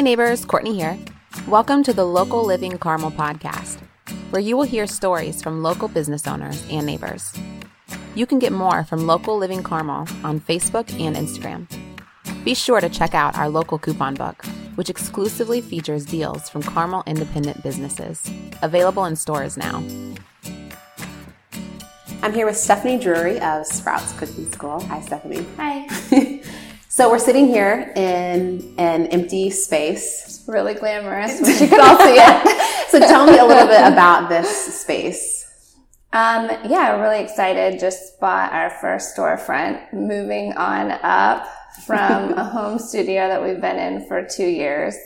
Hi, neighbors. Courtney here. Welcome to the Local Living Carmel podcast, where you will hear stories from local business owners and neighbors. You can get more from Local Living Carmel on Facebook and Instagram. Be sure to check out our local coupon book, which exclusively features deals from Carmel independent businesses, available in stores now. I'm here with Stephanie Drury of Sprouts Cooking School. Hi, Stephanie. Hi. so we're sitting here in an empty space. It's really glamorous, but you can all see it. so tell me a little bit about this space. Um, yeah, really excited. Just bought our first storefront, moving on up from a home studio that we've been in for two years.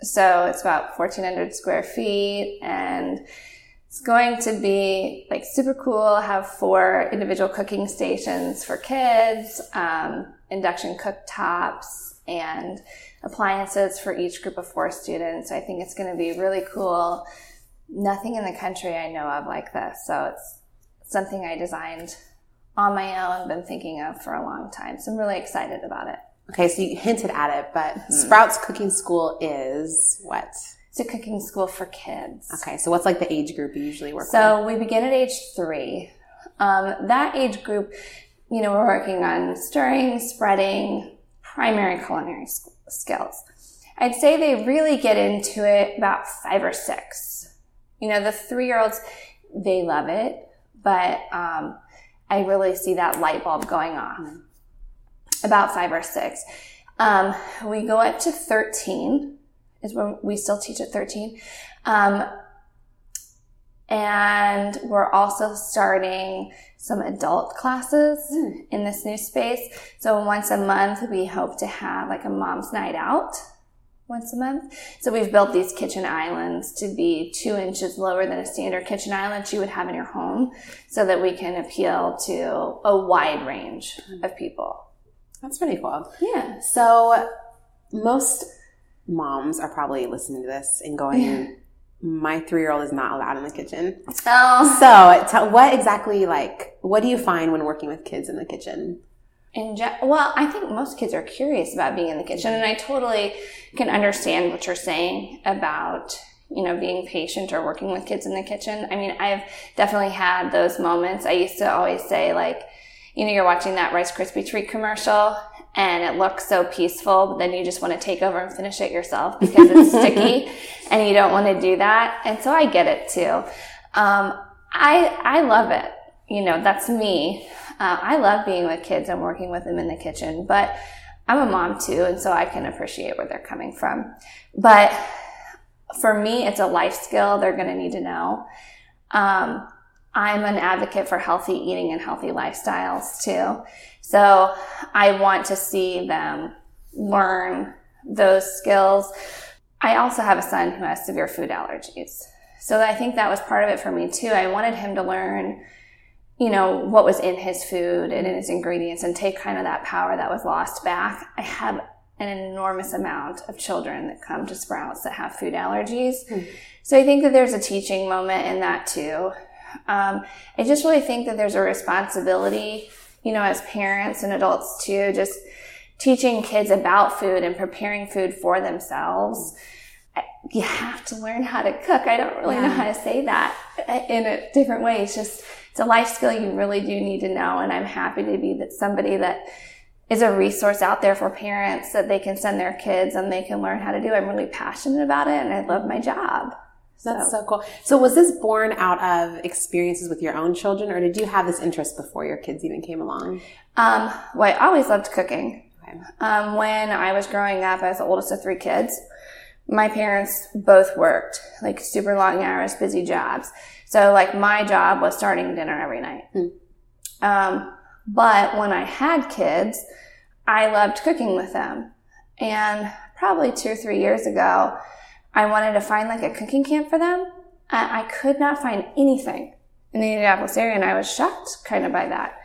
So it's about 1,400 square feet and it's going to be like super cool. Have four individual cooking stations for kids, um, induction cooktops, and appliances for each group of four students. I think it's going to be really cool. Nothing in the country I know of like this. So it's something I designed on my own, been thinking of for a long time. So I'm really excited about it. Okay, so you hinted at it, but mm. Sprouts Cooking School is what? It's a cooking school for kids. Okay, so what's like the age group you usually work with? so with? we begin at age three. Um, that age group, you know, we're working on stirring, spreading, primary culinary skills. I'd say they really get into it about five or six. You know, the three year olds, they love it, but um, I really see that light bulb going off mm-hmm. about five or six. Um, we go up to 13 is when we still teach at 13. Um, and we're also starting some adult classes mm. in this new space. So once a month, we hope to have like a mom's night out once a month. So we've built these kitchen islands to be two inches lower than a standard kitchen island you would have in your home so that we can appeal to a wide range of people. That's pretty cool. Yeah. So most moms are probably listening to this and going, my three year old is not allowed in the kitchen. Oh. So, tell, what exactly, like, what do you find when working with kids in the kitchen? In ge- well, I think most kids are curious about being in the kitchen, and I totally can understand what you're saying about you know being patient or working with kids in the kitchen. I mean, I've definitely had those moments. I used to always say like, you know, you're watching that Rice Krispie treat commercial, and it looks so peaceful, but then you just want to take over and finish it yourself because it's sticky and you don't want to do that. And so I get it too. Um, I, I love it. You know, that's me. Uh, I love being with kids and working with them in the kitchen, but I'm a mom too. And so I can appreciate where they're coming from. But for me, it's a life skill they're going to need to know. Um, I'm an advocate for healthy eating and healthy lifestyles too. So I want to see them learn those skills. I also have a son who has severe food allergies. So I think that was part of it for me too. I wanted him to learn, you know, what was in his food and in his ingredients and take kind of that power that was lost back. I have an enormous amount of children that come to Sprouts that have food allergies. Mm. So I think that there's a teaching moment in that too. Um, I just really think that there's a responsibility you know, as parents and adults too, just teaching kids about food and preparing food for themselves. You have to learn how to cook. I don't really yeah. know how to say that in a different way. It's just, it's a life skill you really do need to know. And I'm happy to be that somebody that is a resource out there for parents that they can send their kids and they can learn how to do. I'm really passionate about it and I love my job. That's so. so cool. So was this born out of experiences with your own children or did you have this interest before your kids even came along? Um, well, I always loved cooking. Okay. Um, when I was growing up, I was the oldest of three kids. My parents both worked like super long hours, busy jobs. So like my job was starting dinner every night. Hmm. Um, but when I had kids, I loved cooking with them. And probably two or three years ago, I wanted to find like a cooking camp for them. And I could not find anything in the Indianapolis area, and I was shocked kind of by that.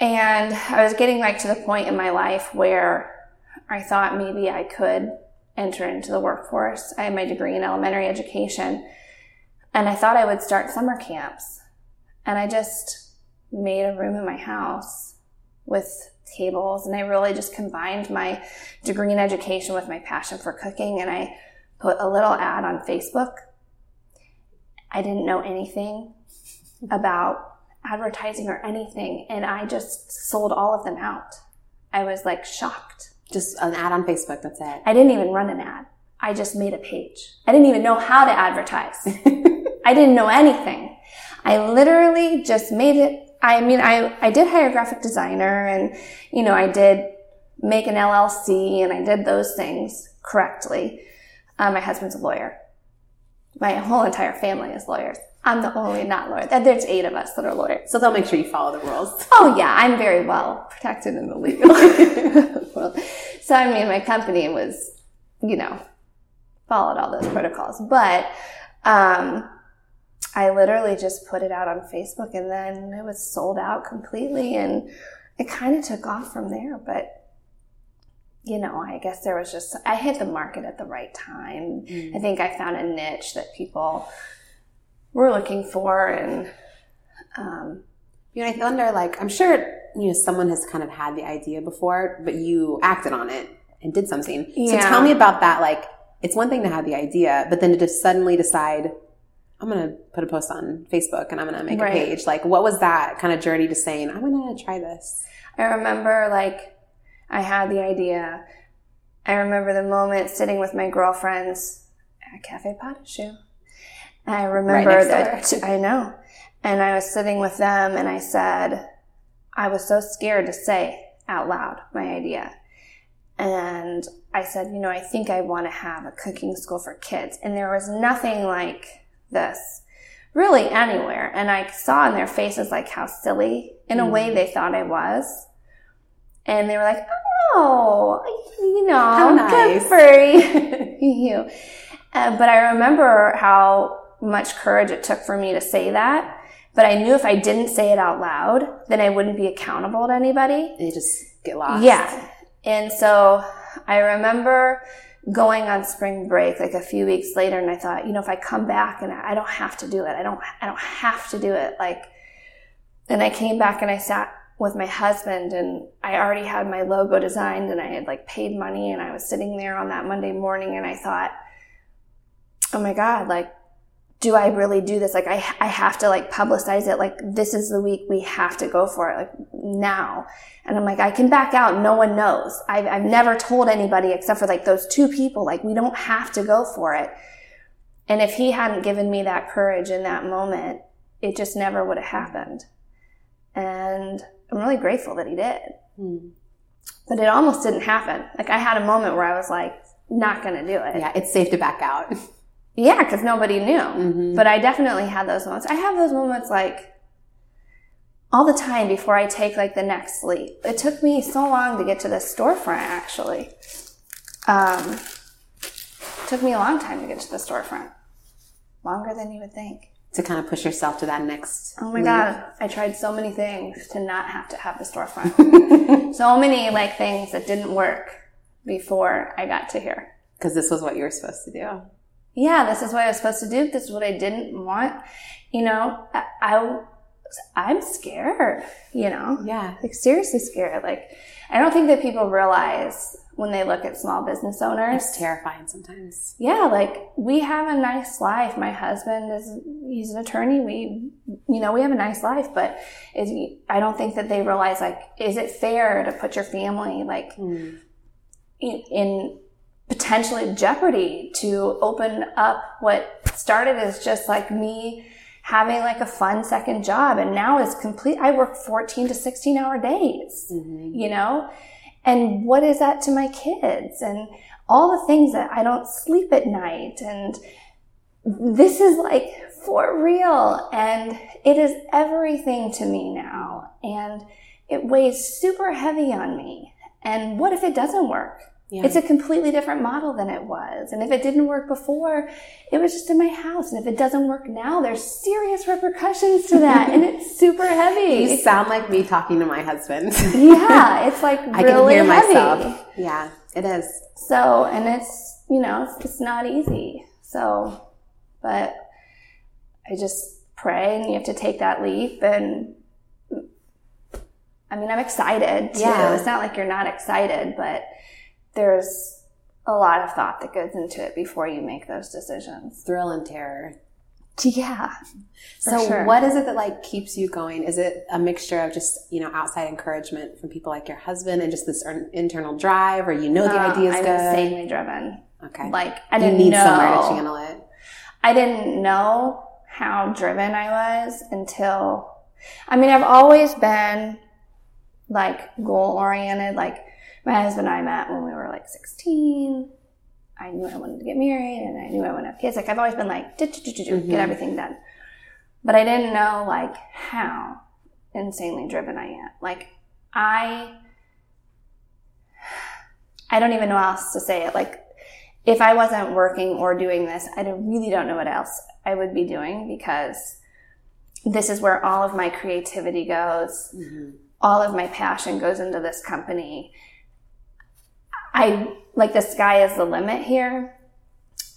And I was getting like to the point in my life where I thought maybe I could enter into the workforce. I had my degree in elementary education, and I thought I would start summer camps. And I just made a room in my house with tables. And I really just combined my degree in education with my passion for cooking. And I put a little ad on Facebook. I didn't know anything about advertising or anything. And I just sold all of them out. I was like shocked. Just an ad on Facebook, that's it. I didn't even run an ad. I just made a page. I didn't even know how to advertise. I didn't know anything. I literally just made it. I mean, I, I did hire a graphic designer and, you know, I did make an LLC and I did those things correctly. Uh, my husband's a lawyer. My whole entire family is lawyers. I'm the only not lawyer. There's eight of us that are lawyers. So they'll make sure you follow the rules. Oh yeah, I'm very well protected in the legal world. So I mean, my company was, you know, followed all those protocols, but um, I literally just put it out on Facebook, and then it was sold out completely, and it kind of took off from there. But you know, I guess there was just I hit the market at the right time. Mm. I think I found a niche that people were looking for, and um, you know, I wonder, like, I'm sure you know someone has kind of had the idea before, but you acted on it and did something. Yeah. So tell me about that. Like, it's one thing to have the idea, but then to just suddenly decide, I'm going to put a post on Facebook and I'm going to make right. a page. Like, what was that kind of journey to saying, I'm going to try this? I remember, like, I had the idea. I remember the moment sitting with my girlfriends at Cafe Patachou. I remember right that, I know. And I was sitting with them and I said, I was so scared to say out loud my idea. And I said, you know, I think I want to have a cooking school for kids. And there was nothing like this really anywhere. And I saw in their faces like how silly in a mm. way they thought I was. And they were like, oh, you know, how nice. good for you. Uh, but I remember how much courage it took for me to say that. But I knew if I didn't say it out loud, then I wouldn't be accountable to anybody. You just get lost. Yeah. And so I remember going on spring break like a few weeks later and I thought, you know, if I come back and I don't have to do it, I don't, I don't have to do it. Like, and I came back and I sat with my husband and I already had my logo designed and I had like paid money and I was sitting there on that Monday morning and I thought, oh my God, like do I really do this? Like, I, I have to like publicize it. Like, this is the week we have to go for it, like now. And I'm like, I can back out. No one knows. I've, I've never told anybody except for like those two people. Like, we don't have to go for it. And if he hadn't given me that courage in that moment, it just never would have happened. And I'm really grateful that he did. Hmm. But it almost didn't happen. Like, I had a moment where I was like, not gonna do it. Yeah, it's safe to back out. Yeah, because nobody knew. Mm-hmm. But I definitely had those moments. I have those moments like all the time before I take like the next leap. It took me so long to get to the storefront actually. Um, took me a long time to get to the storefront. Longer than you would think. To kind of push yourself to that next. Oh my leap. God. I tried so many things to not have to have the storefront. so many like things that didn't work before I got to here. Because this was what you were supposed to do yeah, this is what I was supposed to do. This is what I didn't want. You know, I, I I'm scared, you know? Yeah. Like seriously scared. Like, I don't think that people realize when they look at small business owners. It's terrifying sometimes. Yeah, like we have a nice life. My husband is, he's an attorney. We, you know, we have a nice life, but is, I don't think that they realize like, is it fair to put your family like mm. in, in potentially jeopardy to open up what started as just like me having like a fun second job and now is complete i work 14 to 16 hour days mm-hmm. you know and what is that to my kids? And all the things that i don't sleep at night. And this is like for real. And it is everything to me now. And it weighs super heavy on me. And what if it doesn't work yeah. It's a completely different model than it was. And if it didn't work before, it was just in my house. And if it doesn't work now, there's serious repercussions to that. and it's super heavy. You sound like me talking to my husband. yeah, it's like really I can hear heavy. myself. Yeah, it is. So, and it's, you know, it's, it's not easy. So, but I just pray and you have to take that leap and I mean, I'm excited too. Yeah. It's not like you're not excited, but there's a lot of thought that goes into it before you make those decisions. Thrill and terror. Yeah. So sure. what is it that like keeps you going? Is it a mixture of just, you know, outside encouragement from people like your husband and just this internal drive or you know the uh, no, idea is I'm good? insanely driven. Okay. Like I didn't you need know, somewhere to channel it. I didn't know how driven I was until I mean, I've always been like goal oriented. Like my husband and I met when we were like 16. I knew I wanted to get married and I knew I wanted to have kids. Like I've always been like, mm-hmm. get everything done. But I didn't know like how insanely driven I am. Like I, I don't even know how else to say it. Like if I wasn't working or doing this, I really don't know what else I would be doing because this is where all of my creativity goes. Mm-hmm. All of my passion goes into this company. I like the sky is the limit here.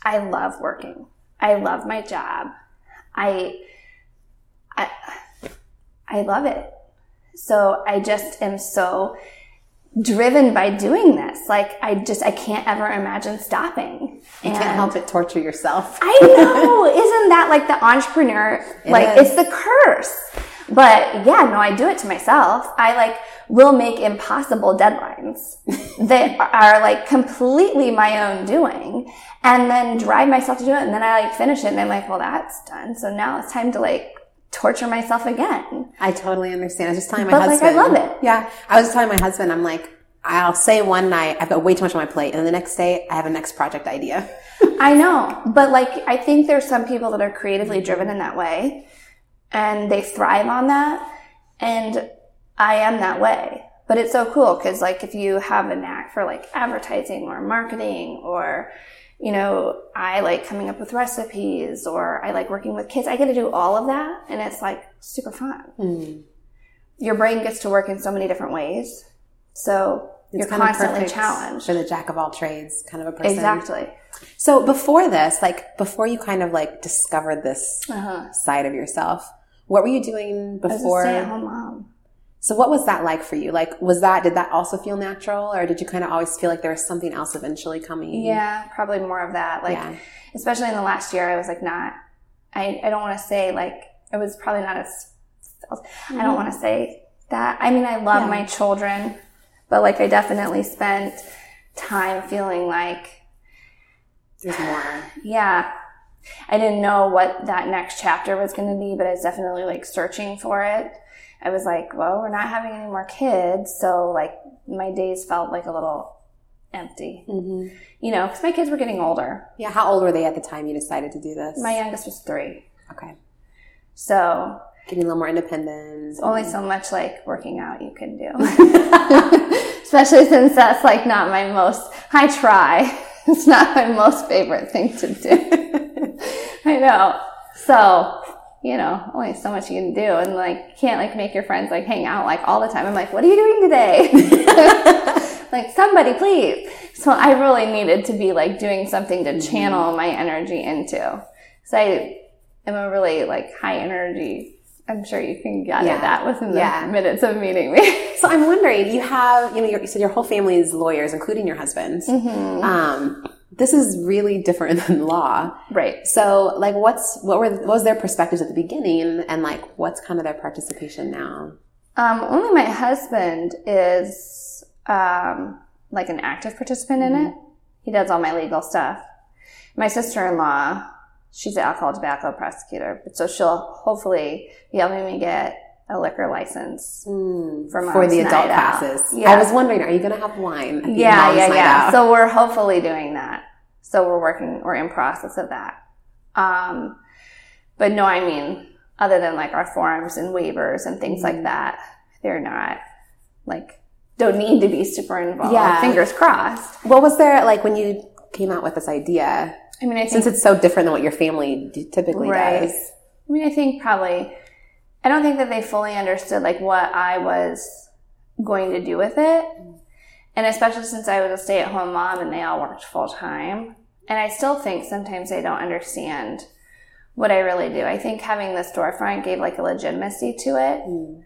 I love working. I love my job. I, I, I love it. So I just am so driven by doing this. Like I just, I can't ever imagine stopping. You and can't help but torture yourself. I know. Isn't that like the entrepreneur? It like is. it's the curse. But yeah, no, I do it to myself. I like will make impossible deadlines that are like completely my own doing and then drive myself to do it. And then I like finish it and I'm like, well, that's done. So now it's time to like torture myself again. I totally understand. I was just telling my but, husband. Like, I love it. Yeah. I was telling my husband, I'm like, I'll say one night, I've got way too much on my plate. And the next day, I have a next project idea. I know. But like, I think there's some people that are creatively driven in that way and they thrive on that. And I am that way. But it's so cool because like if you have a knack for like advertising or marketing or you know, I like coming up with recipes or I like working with kids. I get to do all of that and it's like super fun. Mm. Your brain gets to work in so many different ways. So it's you're constantly challenged. For the jack of all trades kind of a person. Exactly. So before this, like before you kind of like discovered this uh-huh. side of yourself, what were you doing before? stay at home mom. So what was that like for you? Like, was that, did that also feel natural or did you kind of always feel like there was something else eventually coming? Yeah, probably more of that. Like, yeah. especially in the last year, I was like, not, I, I don't want to say like, it was probably not as, mm-hmm. I don't want to say that. I mean, I love yeah. my children, but like, I definitely spent time feeling like, there's more. Yeah. I didn't know what that next chapter was going to be, but I was definitely like searching for it. I was like, well, we're not having any more kids. So like my days felt like a little empty, mm-hmm. you know, because my kids were getting older. Yeah. How old were they at the time you decided to do this? My youngest was three. Okay. So getting a little more independence. Only so much like working out you can do. Especially since that's like not my most, I try. It's not my most favorite thing to do. I know. So you know, only so much you can do. And like, can't like make your friends like hang out like all the time. I'm like, what are you doing today? like, somebody please. So I really needed to be like doing something to channel mm-hmm. my energy into. So I am a really like high energy. I'm sure you can gather yeah. that within the yeah. minutes of meeting me. so I'm wondering, you have, you know, you said your whole family is lawyers, including your husband. Mm-hmm. Um, this is really different than law. Right. So like what's what were what was their perspectives at the beginning and like what's kind of their participation now? Um, only my husband is um, like an active participant mm-hmm. in it. He does all my legal stuff. My sister-in-law, she's an alcohol tobacco prosecutor, so she'll hopefully be helping me get a liquor license mm, for the adult classes. Yeah. I was wondering, are you going to have wine? yeah, yeah, yeah. Out? So we're hopefully doing that. So we're working, we're in process of that. Um, but no, I mean, other than like our forms and waivers and things mm-hmm. like that, they're not like, don't need to be super involved. Yeah. Fingers crossed. What was there like when you came out with this idea? I mean, I think, since it's so different than what your family typically right. does. I mean, I think probably, I don't think that they fully understood like what I was going to do with it. And especially since I was a stay at home mom and they all worked full time. And I still think sometimes they don't understand what I really do. I think having the storefront gave like a legitimacy to it. Mm.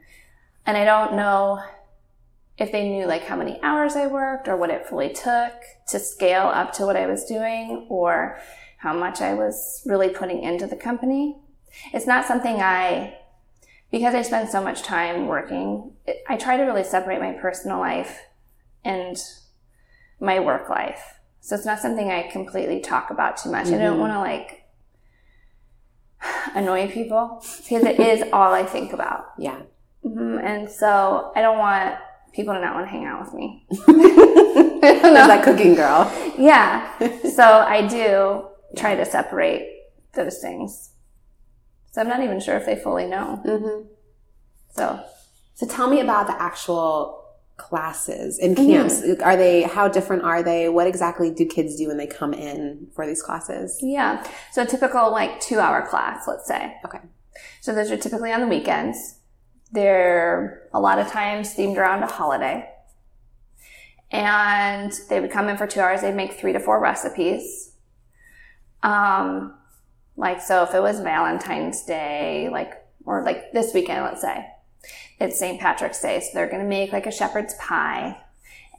And I don't know if they knew like how many hours I worked or what it fully took to scale up to what I was doing or how much I was really putting into the company. It's not something I, because I spend so much time working, I try to really separate my personal life and my work life. So it's not something I completely talk about too much. Mm-hmm. I don't mm-hmm. want to like annoy people because it is all I think about. Yeah. Mm-hmm. And so I don't want people to not want to hang out with me. There's that cooking girl. Yeah. So I do try to separate those things. So I'm not even sure if they fully know. Mm-hmm. So, so tell me about the actual classes and camps. Mm-hmm. Are they, how different are they? What exactly do kids do when they come in for these classes? Yeah. So a typical like two hour class, let's say. Okay. So those are typically on the weekends. They're a lot of times themed around a holiday. And they would come in for two hours. They'd make three to four recipes. Um, like, so if it was Valentine's Day, like, or like this weekend, let's say, it's St. Patrick's Day. So they're going to make like a shepherd's pie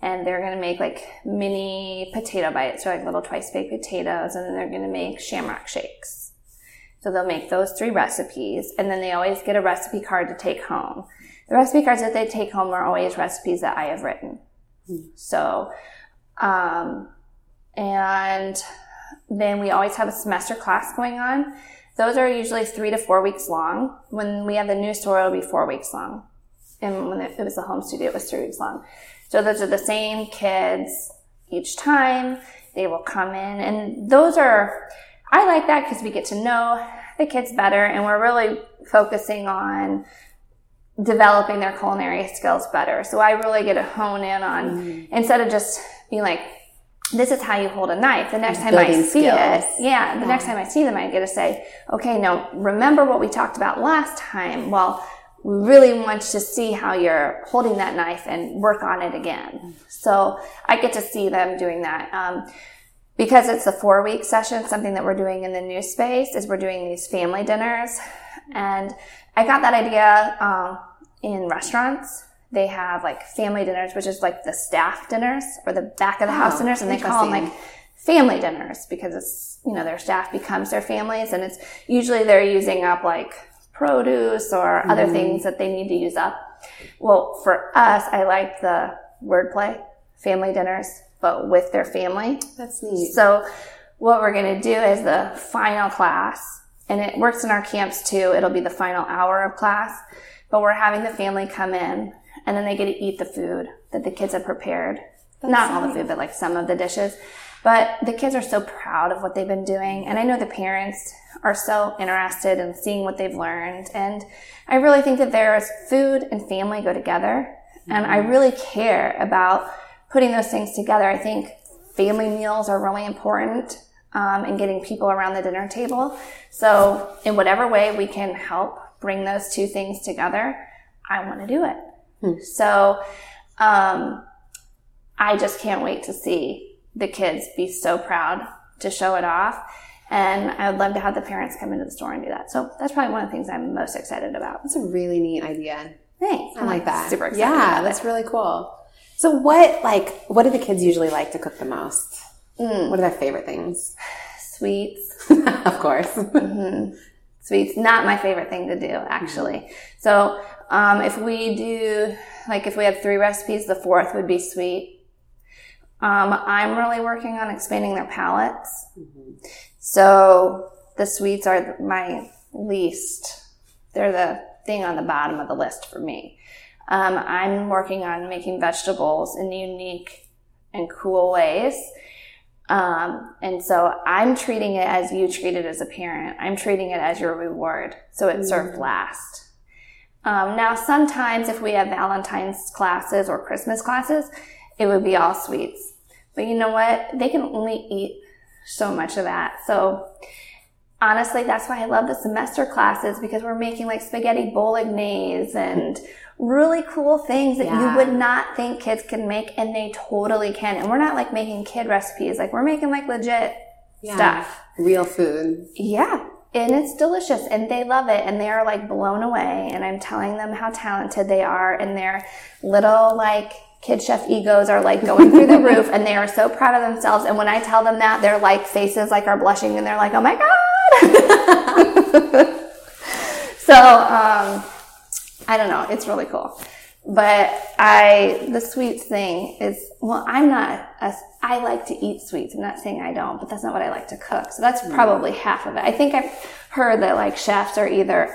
and they're going to make like mini potato bites or like little twice baked potatoes and then they're going to make shamrock shakes. So they'll make those three recipes and then they always get a recipe card to take home. The recipe cards that they take home are always recipes that I have written. So, um, and then we always have a semester class going on. Those are usually three to four weeks long. When we have the new store, it'll be four weeks long. And when it was the home studio, it was three weeks long. So those are the same kids each time. They will come in and those are, I like that because we get to know the kids better and we're really focusing on developing their culinary skills better. So I really get to hone in on, mm. instead of just being like, this is how you hold a knife. The next time Building I see skills. it, yeah, the yeah. next time I see them, I get to say, okay, now remember what we talked about last time. Well, we really want to see how you're holding that knife and work on it again. So I get to see them doing that. Um, because it's a four week session, something that we're doing in the new space is we're doing these family dinners. And I got that idea um, in restaurants they have like family dinners, which is like the staff dinners or the back of the house oh, dinners, and they call them like family dinners because it's you know their staff becomes their families, and it's usually they're using up like produce or mm. other mm-hmm. things that they need to use up. Well, for us, I like the wordplay family dinners, but with their family. That's neat. So what we're going to do is the final class, and it works in our camps too. It'll be the final hour of class, but we're having the family come in and then they get to eat the food that the kids have prepared. That's Not all the food, but like some of the dishes. But the kids are so proud of what they've been doing. And I know the parents are so interested in seeing what they've learned. And I really think that there's food and family go together. Mm-hmm. And I mm-hmm. really care about putting those things together. I think family meals are really important um, and getting people around the dinner table. So in whatever way we can help bring those two things together, I want to do it. Hmm. So, um, I just can't wait to see the kids be so proud to show it off. And I would love to have the parents come into the store and do that. So that's probably one of the things I'm most excited about. That's a really neat idea. Thanks. I like that. Super excited. Yeah, that's it. really cool. So what like what do the kids usually like to cook the most? Mm. What are their favorite things? Sweets, of course. mm-hmm. Sweets, not my favorite thing to do actually. Mm-hmm. So um, if we do, like if we had three recipes, the fourth would be sweet. Um, I'm really working on expanding their palates. Mm-hmm. So the sweets are my least. They're the thing on the bottom of the list for me. Um, I'm working on making vegetables in unique and cool ways. Um, and so I'm treating it as you treat it as a parent. I'm treating it as your reward. So it's mm-hmm. served last. Um, now, sometimes if we have Valentine's classes or Christmas classes, it would be all sweets. But you know what? They can only eat so much of that. So honestly, that's why I love the semester classes because we're making like spaghetti bolognese and really cool things that yeah. you would not think kids can make and they totally can. And we're not like making kid recipes. Like we're making like legit yeah. stuff. Real food. Yeah and it's delicious and they love it and they're like blown away and I'm telling them how talented they are and their little like kid chef egos are like going through the roof and they are so proud of themselves and when I tell them that their like faces like are blushing and they're like oh my god! So um I don't know it's really cool but I, the sweets thing is, well, I'm not, a, I like to eat sweets. I'm not saying I don't, but that's not what I like to cook. So that's hmm. probably half of it. I think I've heard that like chefs are either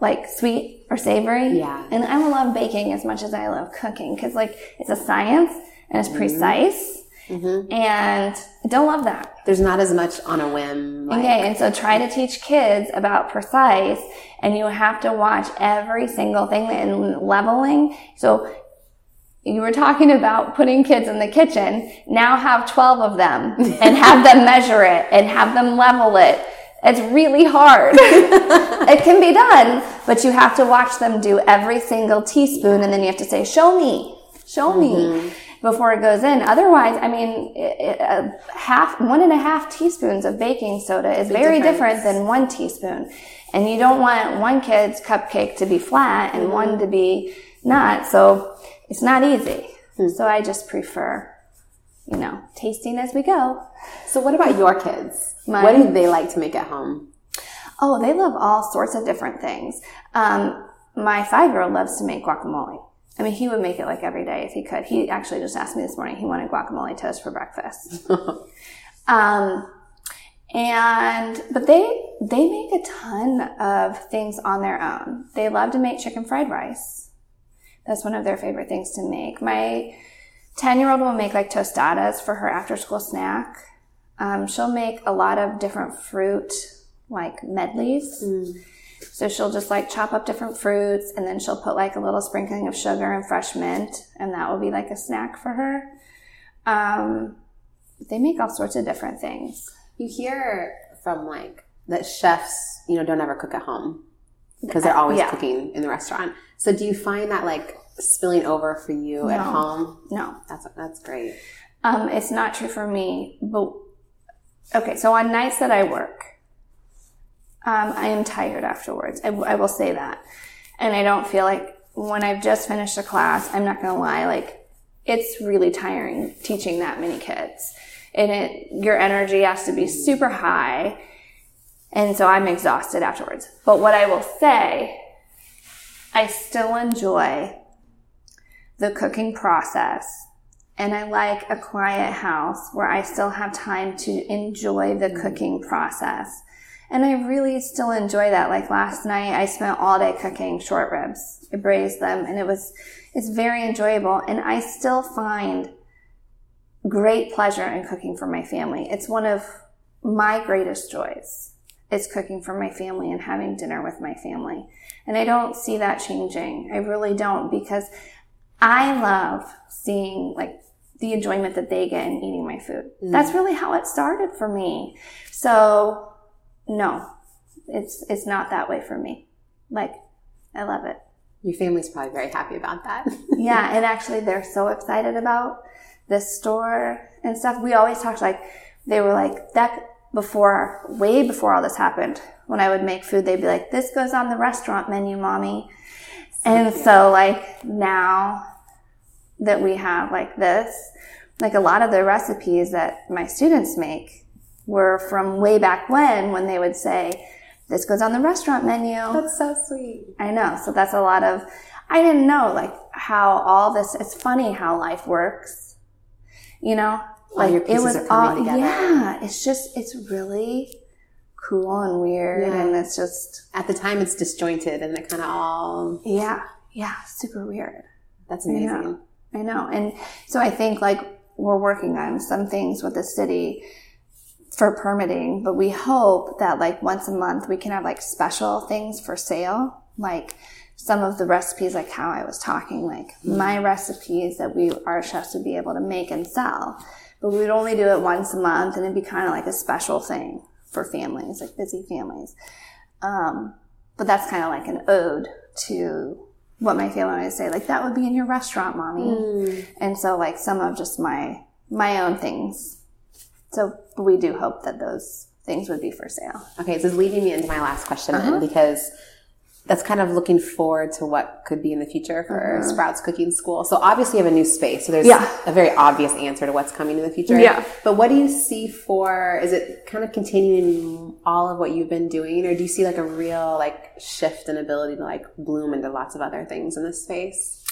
like sweet or savory. Yeah. And I love baking as much as I love cooking because like it's a science and it's hmm. precise. Mm-hmm. And I don't love that. There's not as much on a whim. Like... Okay, and so try to teach kids about precise, and you have to watch every single thing in leveling. So you were talking about putting kids in the kitchen. Now have 12 of them and have them measure it and have them level it. It's really hard. it can be done, but you have to watch them do every single teaspoon and then you have to say, show me, show mm-hmm. Before it goes in. Otherwise, I mean, it, a half, one and a half teaspoons of baking soda is very different than one teaspoon. And you don't want one kid's cupcake to be flat and mm-hmm. one to be not. So it's not easy. Mm-hmm. So I just prefer, you know, tasting as we go. So what about your kids? Mine? What do they like to make at home? Oh, they love all sorts of different things. Um, my five year old loves to make guacamole. I mean, he would make it like every day if he could. He actually just asked me this morning. He wanted guacamole toast for breakfast. um, and but they they make a ton of things on their own. They love to make chicken fried rice. That's one of their favorite things to make. My ten year old will make like tostadas for her after school snack. Um, she'll make a lot of different fruit like medleys. Mm. So she'll just like chop up different fruits and then she'll put like a little sprinkling of sugar and fresh mint and that will be like a snack for her. Um, they make all sorts of different things. You hear from like that chefs, you know, don't ever cook at home because they're always yeah. cooking in the restaurant. So do you find that like spilling over for you no. at home? No. That's, that's great. Um, it's not true for me, but okay. So on nights that I work, um, I am tired afterwards. I, I will say that. And I don't feel like when I've just finished a class, I'm not going to lie, like it's really tiring teaching that many kids. And it, your energy has to be super high. And so I'm exhausted afterwards. But what I will say, I still enjoy the cooking process. And I like a quiet house where I still have time to enjoy the cooking process. And I really still enjoy that. Like last night, I spent all day cooking short ribs. I braised them and it was, it's very enjoyable. And I still find great pleasure in cooking for my family. It's one of my greatest joys is cooking for my family and having dinner with my family. And I don't see that changing. I really don't because I love seeing like the enjoyment that they get in eating my food. Mm. That's really how it started for me. So no, it's it's not that way for me. Like, I love it. Your family's probably very happy about that. yeah, and actually, they're so excited about this store and stuff. We always talked like they were like that before, way before all this happened. When I would make food, they'd be like, "This goes on the restaurant menu, mommy." So and cute. so, like now that we have like this, like a lot of the recipes that my students make were from way back when, when they would say, this goes on the restaurant menu. That's so sweet. I know. So that's a lot of, I didn't know like how all this, it's funny how life works. You know, like it was all, together. yeah, it's just, it's really cool and weird. Yeah. And it's just, at the time it's disjointed and it kind of all, yeah, yeah, super weird. That's amazing. I know. I know. And so I think like we're working on some things with the city for permitting, but we hope that like once a month we can have like special things for sale, like some of the recipes, like how I was talking, like mm-hmm. my recipes that we, our chefs would be able to make and sell. But we would only do it once a month and it'd be kind of like a special thing for families, like busy families. Um, but that's kind of like an ode to what my family would say, like that would be in your restaurant, mommy. Mm. And so like some of just my, my own things so we do hope that those things would be for sale. Okay, this is leading me into my last question uh-huh. then, because that's kind of looking forward to what could be in the future for uh-huh. Sprouts Cooking School. So obviously you have a new space, so there's yeah. a very obvious answer to what's coming in the future. Yeah. But what do you see for, is it kind of continuing all of what you've been doing, or do you see like a real like shift in ability to like bloom into lots of other things in this space?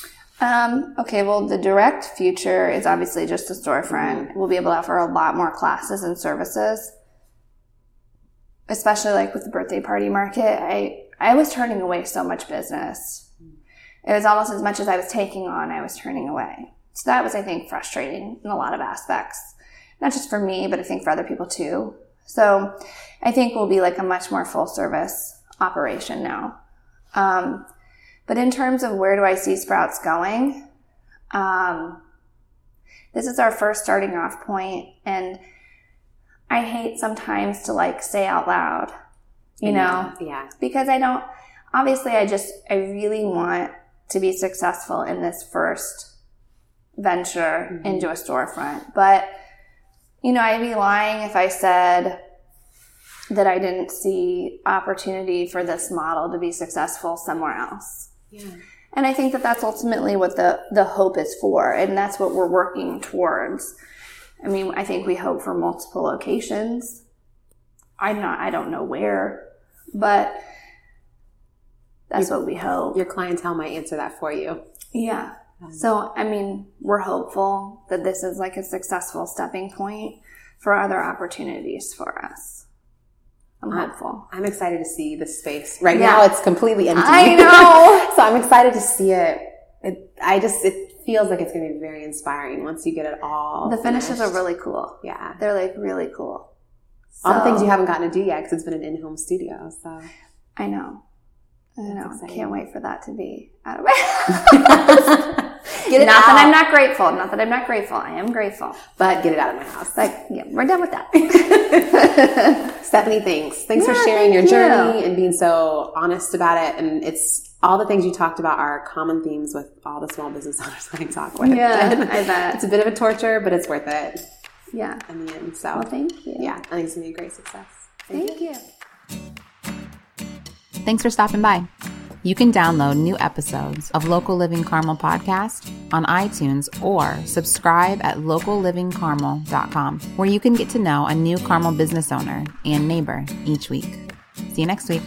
Um, okay, well, the direct future is obviously just a storefront. Mm-hmm. We'll be able to offer a lot more classes and services, especially like with the birthday party market. I, I was turning away so much business. It was almost as much as I was taking on, I was turning away. So that was, I think, frustrating in a lot of aspects. Not just for me, but I think for other people too. So I think we'll be like a much more full service operation now. Um, but in terms of where do I see Sprouts going, um, this is our first starting off point, and I hate sometimes to like say out loud, you know, yeah, because I don't. Obviously, I just I really want to be successful in this first venture mm-hmm. into a storefront, but you know, I'd be lying if I said that I didn't see opportunity for this model to be successful somewhere else. Yeah. And I think that that's ultimately what the, the hope is for. And that's what we're working towards. I mean, I think we hope for multiple locations. I'm not, I don't know where, but that's what we hope. Your clientele might answer that for you. Yeah. Um, so, I mean, we're hopeful that this is like a successful stepping point for other opportunities for us. I'm hopeful. I'm excited to see the space. Right yeah. now, it's completely empty. I know. so I'm excited to see it. it. I just it feels like it's going to be very inspiring once you get it all. The finished. finishes are really cool. Yeah, they're like really cool. So, all the things you haven't gotten to do yet because it's been an in-home studio. So I know. I know. Can't wait for that to be out of my. Get it not out. that I'm not grateful. Not that I'm not grateful. I am grateful. But get it out of my house. Like, yeah, we're done with that. Stephanie, thanks. Thanks yeah, for sharing your journey you. and being so honest about it. And it's all the things you talked about are common themes with all the small business owners I talk with. Yeah, I bet. It's a bit of a torture, but it's worth it. Yeah. In the end. So well, thank you. Yeah, I think it's gonna be a great success. Thank, thank you. you. Thanks for stopping by. You can download new episodes of Local Living Carmel podcast on iTunes or subscribe at locallivingcarmel.com, where you can get to know a new Carmel business owner and neighbor each week. See you next week.